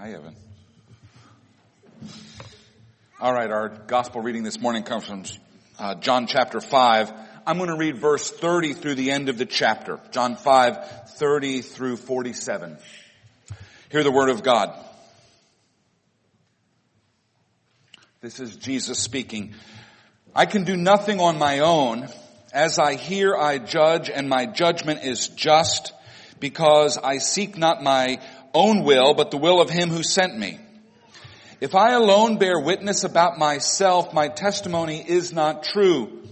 Hi, Evan. All right, our gospel reading this morning comes from uh, John chapter 5. I'm going to read verse 30 through the end of the chapter. John 5, 30 through 47. Hear the word of God. This is Jesus speaking. I can do nothing on my own. As I hear, I judge, and my judgment is just, because I seek not my own will, but the will of him who sent me. If I alone bear witness about myself, my testimony is not true.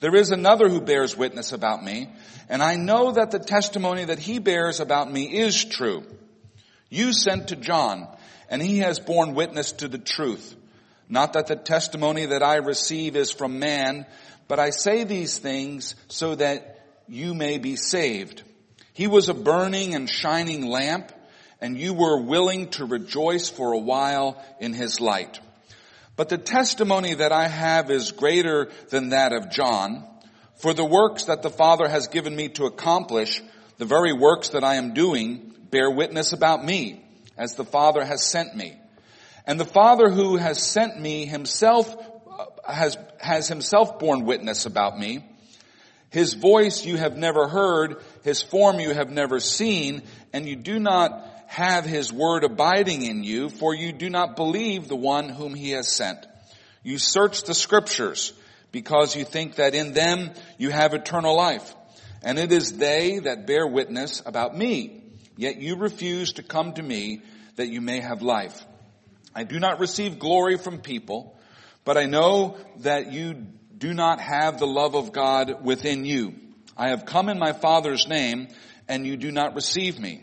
There is another who bears witness about me, and I know that the testimony that he bears about me is true. You sent to John, and he has borne witness to the truth. Not that the testimony that I receive is from man, but I say these things so that you may be saved. He was a burning and shining lamp, and you were willing to rejoice for a while in his light. But the testimony that I have is greater than that of John, for the works that the Father has given me to accomplish, the very works that I am doing, bear witness about me, as the Father has sent me. And the Father who has sent me himself uh, has, has himself borne witness about me. His voice you have never heard, his form you have never seen, and you do not have his word abiding in you, for you do not believe the one whom he has sent. You search the scriptures because you think that in them you have eternal life. And it is they that bear witness about me. Yet you refuse to come to me that you may have life. I do not receive glory from people, but I know that you do not have the love of God within you. I have come in my Father's name, and you do not receive me.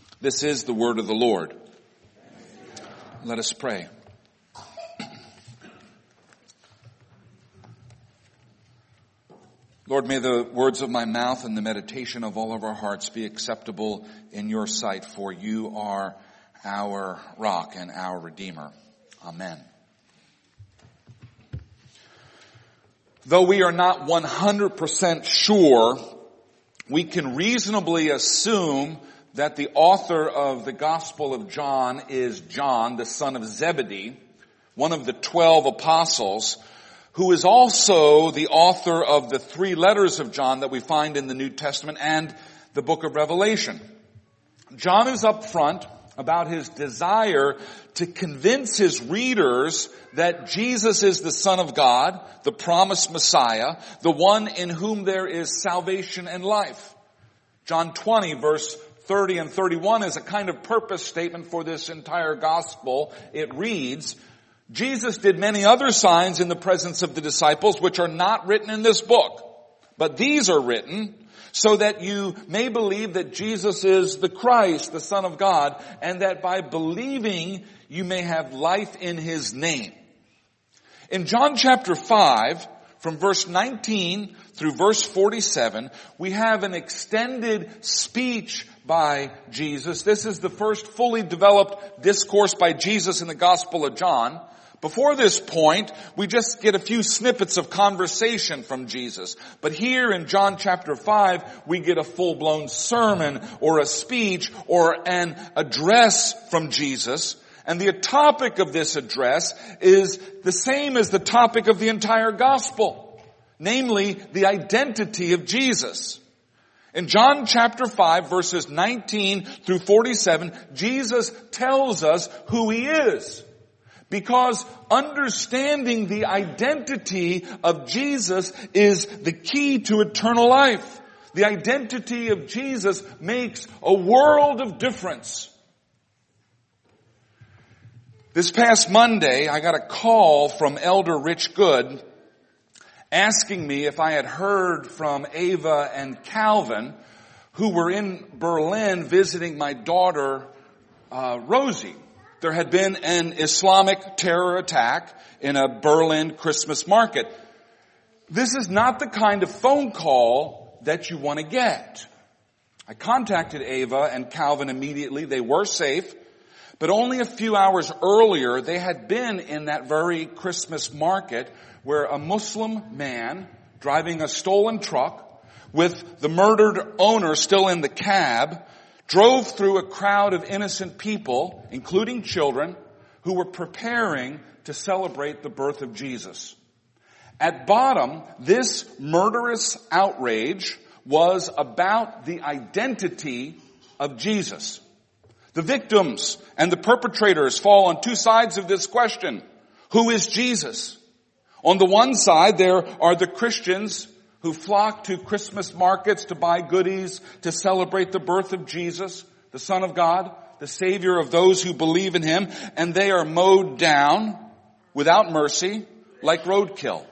This is the word of the Lord. Let us pray. Lord, may the words of my mouth and the meditation of all of our hearts be acceptable in your sight, for you are our rock and our redeemer. Amen. Though we are not 100% sure, we can reasonably assume that the author of the Gospel of John is John, the son of Zebedee, one of the twelve apostles, who is also the author of the three letters of John that we find in the New Testament and the book of Revelation. John is up front about his desire to convince his readers that Jesus is the Son of God, the promised Messiah, the one in whom there is salvation and life. John 20 verse 30 and 31 is a kind of purpose statement for this entire gospel. It reads, Jesus did many other signs in the presence of the disciples which are not written in this book, but these are written so that you may believe that Jesus is the Christ, the Son of God, and that by believing you may have life in His name. In John chapter 5, from verse 19 through verse 47, we have an extended speech by Jesus. This is the first fully developed discourse by Jesus in the Gospel of John. Before this point, we just get a few snippets of conversation from Jesus. But here in John chapter 5, we get a full-blown sermon or a speech or an address from Jesus. And the topic of this address is the same as the topic of the entire gospel. Namely, the identity of Jesus. In John chapter 5 verses 19 through 47, Jesus tells us who He is. Because understanding the identity of Jesus is the key to eternal life. The identity of Jesus makes a world of difference. This past Monday, I got a call from Elder Rich Good asking me if I had heard from Ava and Calvin, who were in Berlin visiting my daughter, uh, Rosie. there had been an Islamic terror attack in a Berlin Christmas market. This is not the kind of phone call that you want to get. I contacted Ava and Calvin immediately. They were safe. But only a few hours earlier, they had been in that very Christmas market where a Muslim man driving a stolen truck with the murdered owner still in the cab drove through a crowd of innocent people, including children, who were preparing to celebrate the birth of Jesus. At bottom, this murderous outrage was about the identity of Jesus. The victims and the perpetrators fall on two sides of this question. Who is Jesus? On the one side, there are the Christians who flock to Christmas markets to buy goodies to celebrate the birth of Jesus, the Son of God, the Savior of those who believe in Him, and they are mowed down without mercy like roadkill.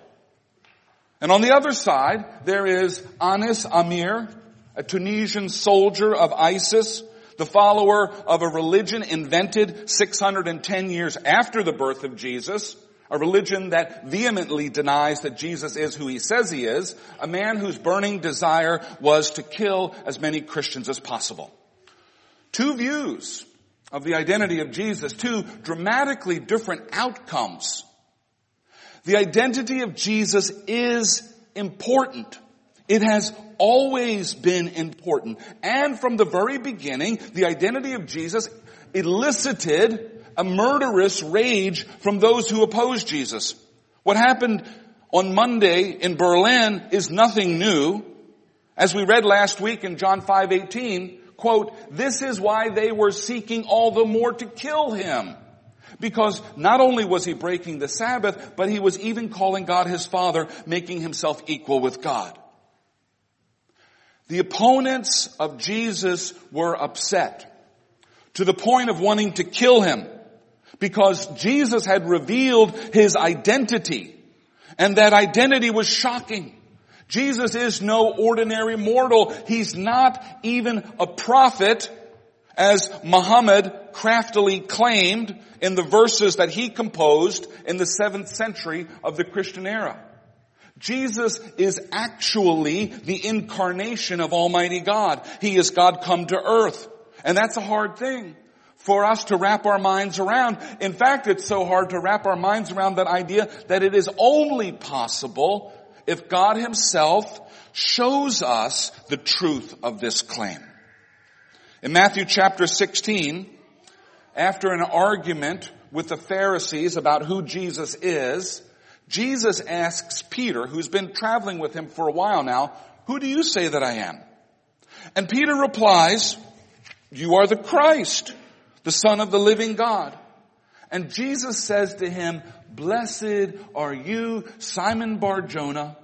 And on the other side, there is Anis Amri, a Tunisian soldier of ISIS, the follower of a religion invented 610 years after the birth of Jesus, a religion that vehemently denies that Jesus is who he says he is, a man whose burning desire was to kill as many Christians as possible. Two views of the identity of Jesus, two dramatically different outcomes the identity of Jesus is important. It has always been important. And from the very beginning, the identity of Jesus elicited a murderous rage from those who opposed Jesus. What happened on Monday in Berlin is nothing new. As we read last week in John 5:18, quote, "This is why they were seeking all the more to kill him." Because not only was he breaking the Sabbath, but he was even calling God his Father, making himself equal with God. The opponents of Jesus were upset to the point of wanting to kill him because Jesus had revealed his identity and that identity was shocking. Jesus is no ordinary mortal. He's not even a prophet as Muhammad craftily claimed in the verses that he composed in the seventh century of the Christian era. Jesus is actually the incarnation of Almighty God. He is God come to earth. And that's a hard thing for us to wrap our minds around. In fact, it's so hard to wrap our minds around that idea that it is only possible if God himself shows us the truth of this claim. In Matthew chapter 16, after an argument with the Pharisees about who Jesus is, Jesus asks Peter, who's been traveling with him for a while now, who do you say that I am? And Peter replies, you are the Christ, the son of the living God. And Jesus says to him, blessed are you, Simon Bar-Jonah,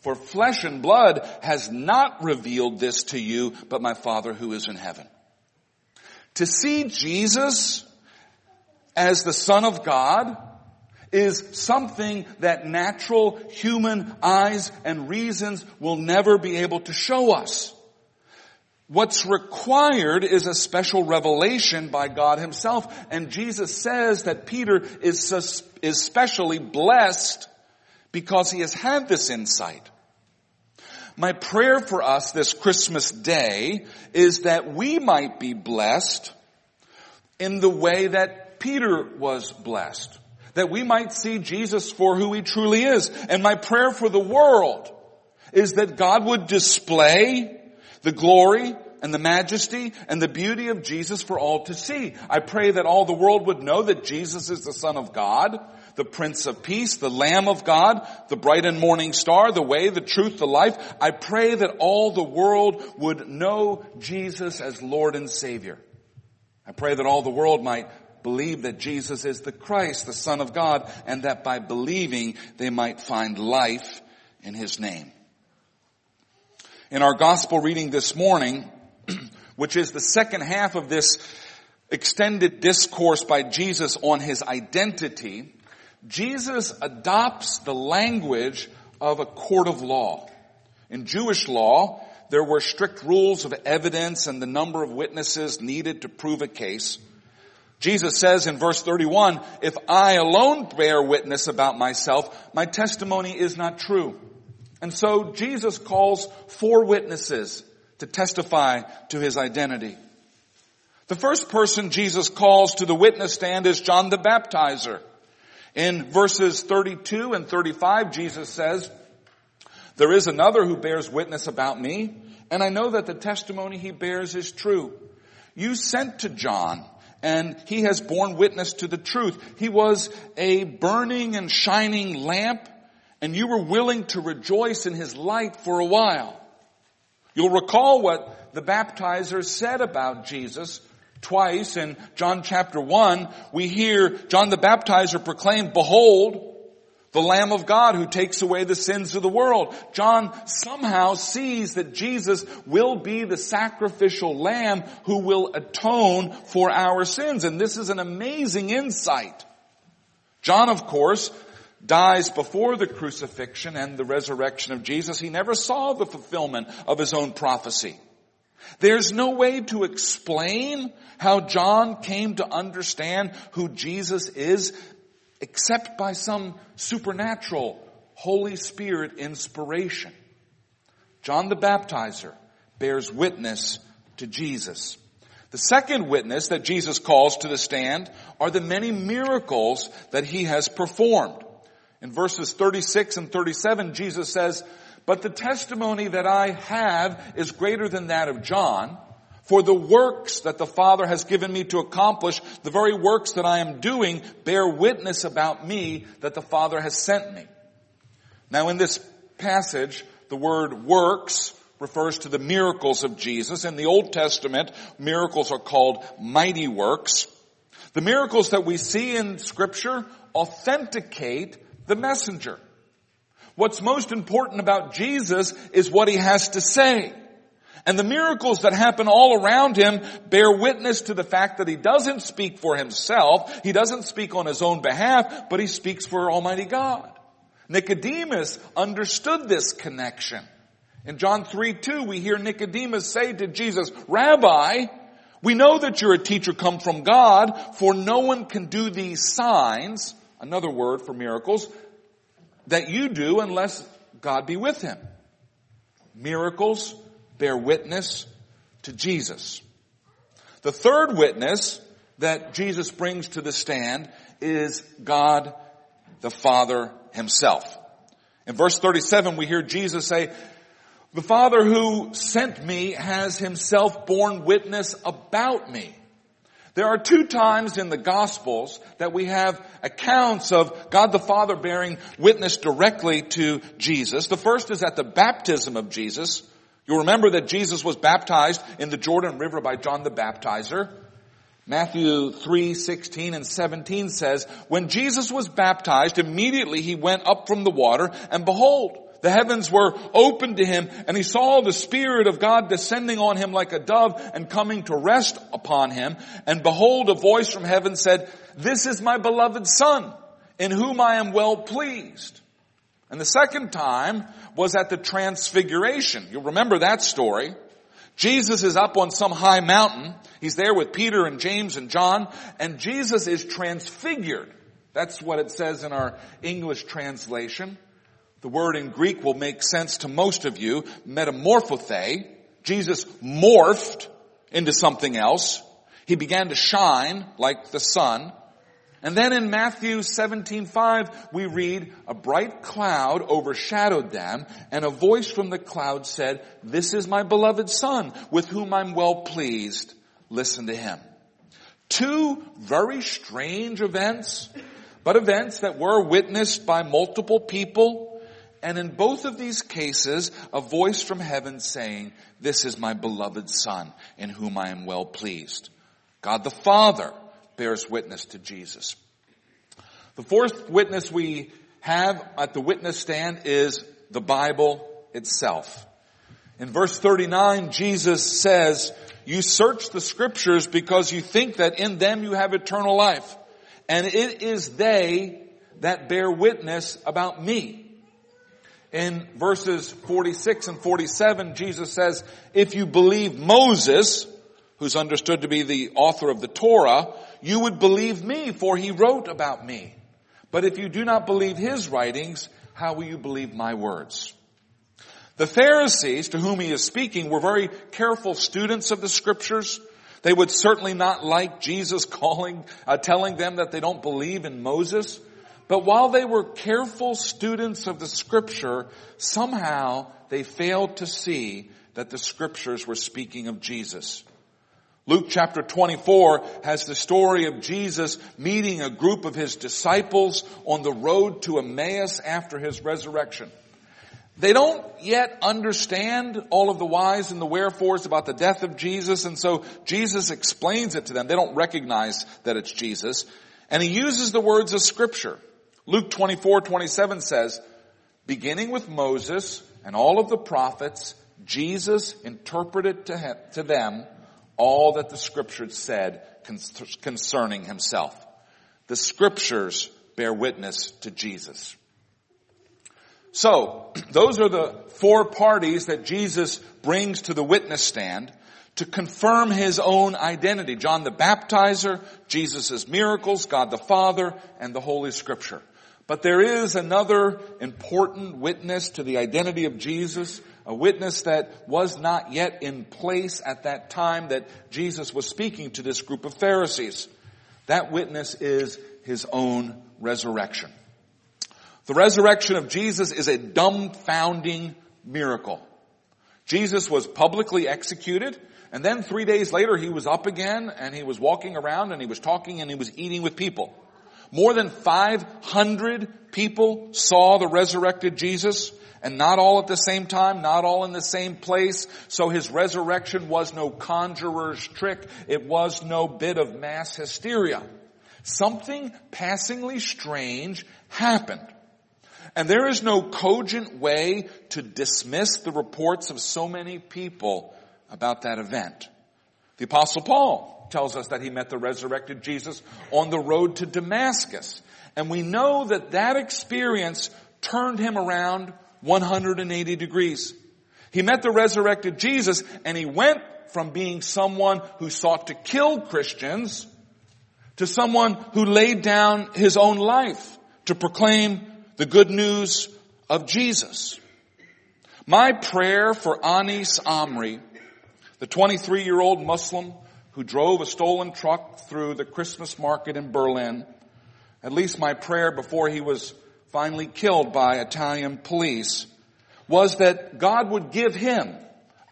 for flesh and blood has not revealed this to you, but my Father who is in heaven. To see Jesus as the Son of God is something that natural human eyes and reasons will never be able to show us. What's required is a special revelation by God himself. And Jesus says that Peter is, is specially blessed because he has had this insight. My prayer for us this Christmas day is that we might be blessed in the way that Peter was blessed. That we might see Jesus for who he truly is. And my prayer for the world is that God would display the glory and the majesty and the beauty of Jesus for all to see. I pray that all the world would know that Jesus is the Son of God, the Prince of Peace, the Lamb of God, the bright and morning star, the way, the truth, the life. I pray that all the world would know Jesus as Lord and Savior. I pray that all the world might believe that Jesus is the Christ, the Son of God, and that by believing they might find life in His name. In our gospel reading this morning, which is the second half of this extended discourse by Jesus on His identity, Jesus adopts the language of a court of law. In Jewish law, there were strict rules of evidence and the number of witnesses needed to prove a case. Jesus says in verse 31, if I alone bear witness about myself, my testimony is not true. And so Jesus calls four witnesses to testify to his identity. The first person Jesus calls to the witness stand is John the Baptizer. In verses 32 and 35, Jesus says, there is another who bears witness about me, and I know that the testimony he bears is true. You sent to John, and he has borne witness to the truth. He was a burning and shining lamp, and you were willing to rejoice in his light for a while. You'll recall what the baptizer said about Jesus twice in John chapter 1. We hear John the baptizer proclaim, behold, the Lamb of God who takes away the sins of the world. John somehow sees that Jesus will be the sacrificial lamb who will atone for our sins. And this is an amazing insight. John, of course, dies before the crucifixion and the resurrection of Jesus. He never saw the fulfillment of his own prophecy. There's no way to explain how John came to understand who Jesus is except by some supernatural Holy Spirit inspiration. John the Baptizer bears witness to Jesus. The second witness that Jesus calls to the stand are the many miracles that he has performed. In verses 36 and 37, Jesus says, but the testimony that I have is greater than that of John, for the works that the Father has given me to accomplish, the very works that I am doing, bear witness about me that the Father has sent me. Now in this passage, the word works refers to the miracles of Jesus. In the Old Testament, miracles are called mighty works. The miracles that we see in scripture authenticate the messenger. What's most important about Jesus is what he has to say. And the miracles that happen all around him bear witness to the fact that he doesn't speak for himself, he doesn't speak on his own behalf, but he speaks for Almighty God. Nicodemus understood this connection. In John 3, 2, we hear Nicodemus say to Jesus, Rabbi, we know that you're a teacher come from God, for no one can do these signs, another word for miracles, that you do unless God be with him. Miracles bear witness to Jesus. The third witness that Jesus brings to the stand is God the Father himself. In verse 37 we hear Jesus say, the Father who sent me has himself borne witness about me. There are two times in the Gospels that we have accounts of God the Father bearing witness directly to Jesus. The first is at the baptism of Jesus. You'll remember that Jesus was baptized in the Jordan River by John the Baptizer. Matthew 3, 16 and 17 says, When Jesus was baptized, immediately he went up from the water, and behold, the heavens were opened to him and he saw the Spirit of God descending on him like a dove and coming to rest upon him. And behold, a voice from heaven said, this is my beloved son in whom I am well pleased. And the second time was at the transfiguration. You'll remember that story. Jesus is up on some high mountain. He's there with Peter and James and John and Jesus is transfigured. That's what it says in our English translation. The word in Greek will make sense to most of you. Metamorphothe. Jesus morphed into something else. He began to shine like the sun. And then in Matthew 17:5 we read a bright cloud overshadowed them and a voice from the cloud said, "This is my beloved son with whom I'm well pleased. Listen to him." Two very strange events, but events that were witnessed by multiple people and in both of these cases, a voice from heaven saying, this is my beloved son in whom I am well pleased. God the Father bears witness to Jesus. The fourth witness we have at the witness stand is the Bible itself. In verse 39, Jesus says, you search the scriptures because you think that in them you have eternal life. And it is they that bear witness about me. In verses 46 and 47, Jesus says, if you believe Moses, who's understood to be the author of the Torah, you would believe me, for he wrote about me. But if you do not believe his writings, how will you believe my words? The Pharisees to whom he is speaking were very careful students of the scriptures. They would certainly not like Jesus calling, uh, telling them that they don't believe in Moses. But while they were careful students of the scripture, somehow they failed to see that the scriptures were speaking of Jesus. Luke chapter 24 has the story of Jesus meeting a group of his disciples on the road to Emmaus after his resurrection. They don't yet understand all of the whys and the wherefores about the death of Jesus, and so Jesus explains it to them. They don't recognize that it's Jesus. And he uses the words of scripture. Luke 24, 27 says, beginning with Moses and all of the prophets, Jesus interpreted to, to them all that the scriptures said concerning himself. The scriptures bear witness to Jesus. So, those are the four parties that Jesus brings to the witness stand to confirm his own identity. John the Baptizer, Jesus' miracles, God the Father, and the Holy Scripture. But there is another important witness to the identity of Jesus a witness that was not yet in place at that time that Jesus was speaking to this group of Pharisees. That witness is his own resurrection. The resurrection of Jesus is a dumbfounding miracle. Jesus was publicly executed and then three days later he was up again and he was walking around and he was talking and he was eating with people. More than 500 people saw the resurrected Jesus and not all at the same time, not all in the same place. So his resurrection was no conjurer's trick. It was no bit of mass hysteria. Something passingly strange happened. And there is no cogent way to dismiss the reports of so many people about that event. The apostle Paul tells us that he met the resurrected Jesus on the road to Damascus. And we know that that experience turned him around 180 degrees. He met the resurrected Jesus and he went from being someone who sought to kill Christians to someone who laid down his own life to proclaim the good news of Jesus. My prayer for Anis Amri, the 23 year old Muslim who drove a stolen truck through the Christmas market in Berlin, at least my prayer before he was finally killed by Italian police, was that God would give him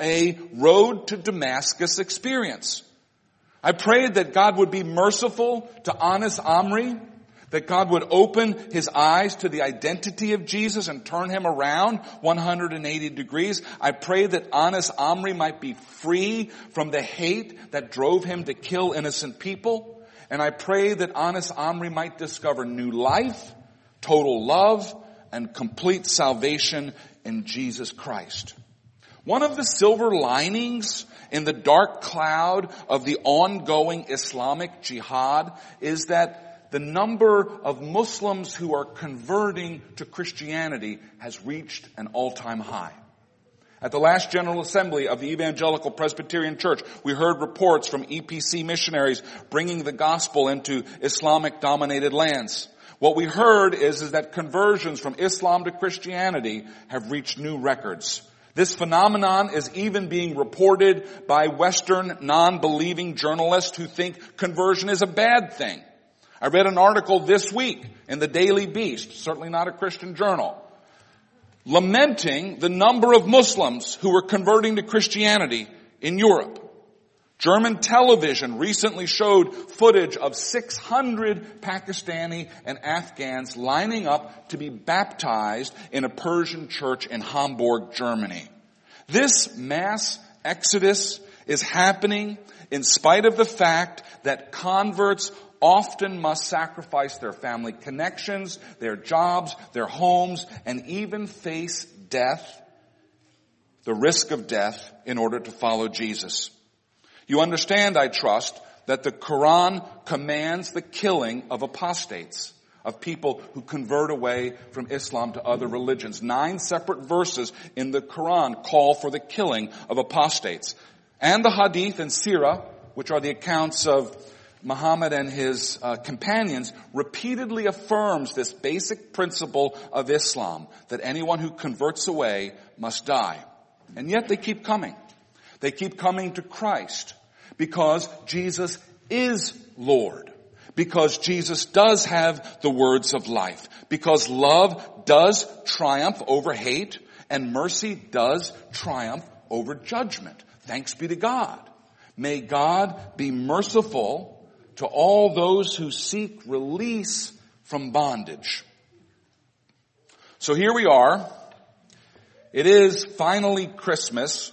a road to Damascus experience. I prayed that God would be merciful to Anis Amri, that God would open his eyes to the identity of Jesus and turn him around 180 degrees. I pray that Anis Amri might be free from the hate that drove him to kill innocent people. And I pray that Anis Amri might discover new life total love, and complete salvation in Jesus Christ. One of the silver linings in the dark cloud of the ongoing Islamic jihad is that the number of Muslims who are converting to Christianity has reached an all-time high. At the last General Assembly of the Evangelical Presbyterian Church, we heard reports from EPC missionaries bringing the gospel into Islamic dominated lands. What we heard is, is that conversions from Islam to Christianity have reached new records. This phenomenon is even being reported by Western non-believing journalists who think conversion is a bad thing. I read an article this week in the Daily Beast, certainly not a Christian journal, lamenting the number of Muslims who were converting to Christianity in Europe. German television recently showed footage of 600 Pakistani and Afghans lining up to be baptized in a Persian church in Hamburg, Germany. This mass exodus is happening in spite of the fact that converts often must sacrifice their family connections, their jobs, their homes, and even face death, the risk of death, in order to follow Jesus. You understand, I trust, that the Quran commands the killing of apostates, of people who convert away from Islam to other religions. Nine separate verses in the Quran call for the killing of apostates. And the Hadith and Sirah, which are the accounts of Muhammad and his uh, companions repeatedly affirms this basic principle of Islam that anyone who converts away must die. And yet they keep coming. They keep coming to Christ because Jesus is Lord. Because Jesus does have the words of life. Because love does triumph over hate and mercy does triumph over judgment. Thanks be to God. May God be merciful to all those who seek release from bondage. So here we are. It is finally Christmas.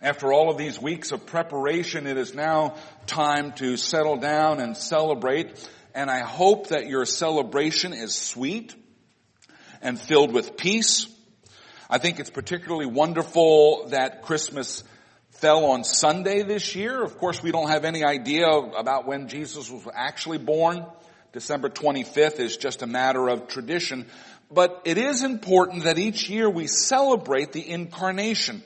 After all of these weeks of preparation, it is now time to settle down and celebrate. And I hope that your celebration is sweet and filled with peace. I think it's particularly wonderful that Christmas fell on Sunday this year. Of course, we don't have any idea about when Jesus was actually born. December 25th is just a matter of tradition. But it is important that each year we celebrate the incarnation.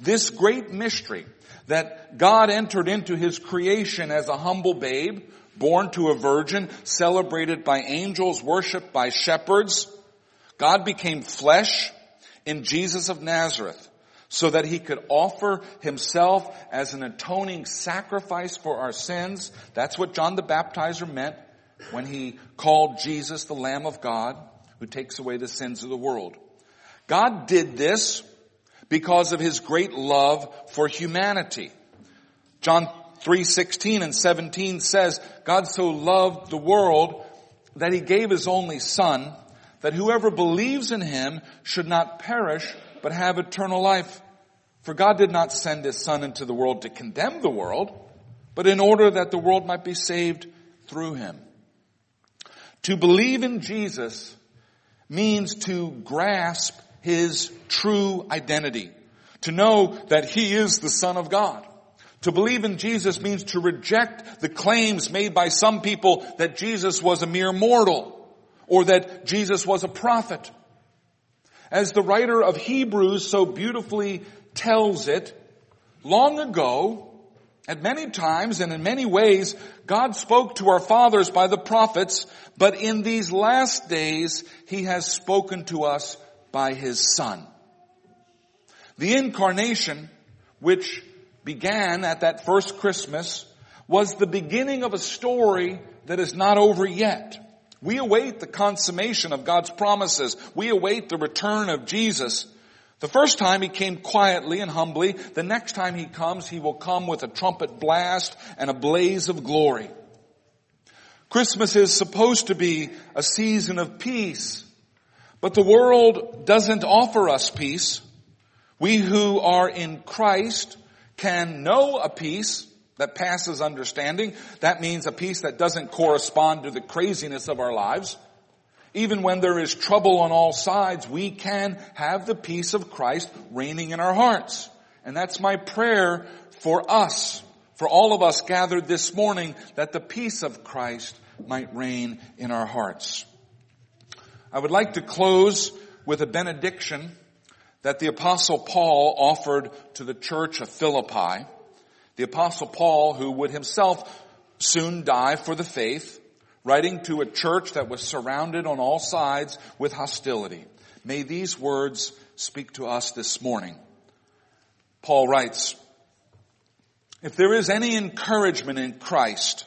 This great mystery that God entered into His creation as a humble babe, born to a virgin, celebrated by angels, worshiped by shepherds. God became flesh in Jesus of Nazareth so that he could offer himself as an atoning sacrifice for our sins. That's what John the Baptizer meant when he called Jesus the Lamb of God who takes away the sins of the world. God did this because of his great love for humanity. John 3:16 and 17 says, God so loved the world that he gave his only son that whoever believes in him should not perish but have eternal life. For God did not send his son into the world to condemn the world, but in order that the world might be saved through him. To believe in Jesus means to grasp his true identity. To know that he is the son of God. To believe in Jesus means to reject the claims made by some people that Jesus was a mere mortal or that Jesus was a prophet. As the writer of Hebrews so beautifully tells it, long ago, at many times and in many ways, God spoke to our fathers by the prophets, but in these last days, He has spoken to us by His Son. The incarnation, which began at that first Christmas, was the beginning of a story that is not over yet. We await the consummation of God's promises. We await the return of Jesus. The first time he came quietly and humbly. The next time he comes, he will come with a trumpet blast and a blaze of glory. Christmas is supposed to be a season of peace, but the world doesn't offer us peace. We who are in Christ can know a peace that passes understanding. That means a peace that doesn't correspond to the craziness of our lives. Even when there is trouble on all sides, we can have the peace of Christ reigning in our hearts. And that's my prayer for us, for all of us gathered this morning, that the peace of Christ might reign in our hearts. I would like to close with a benediction that the apostle Paul offered to the church of Philippi. The apostle Paul, who would himself soon die for the faith, writing to a church that was surrounded on all sides with hostility. May these words speak to us this morning. Paul writes, if there is any encouragement in Christ,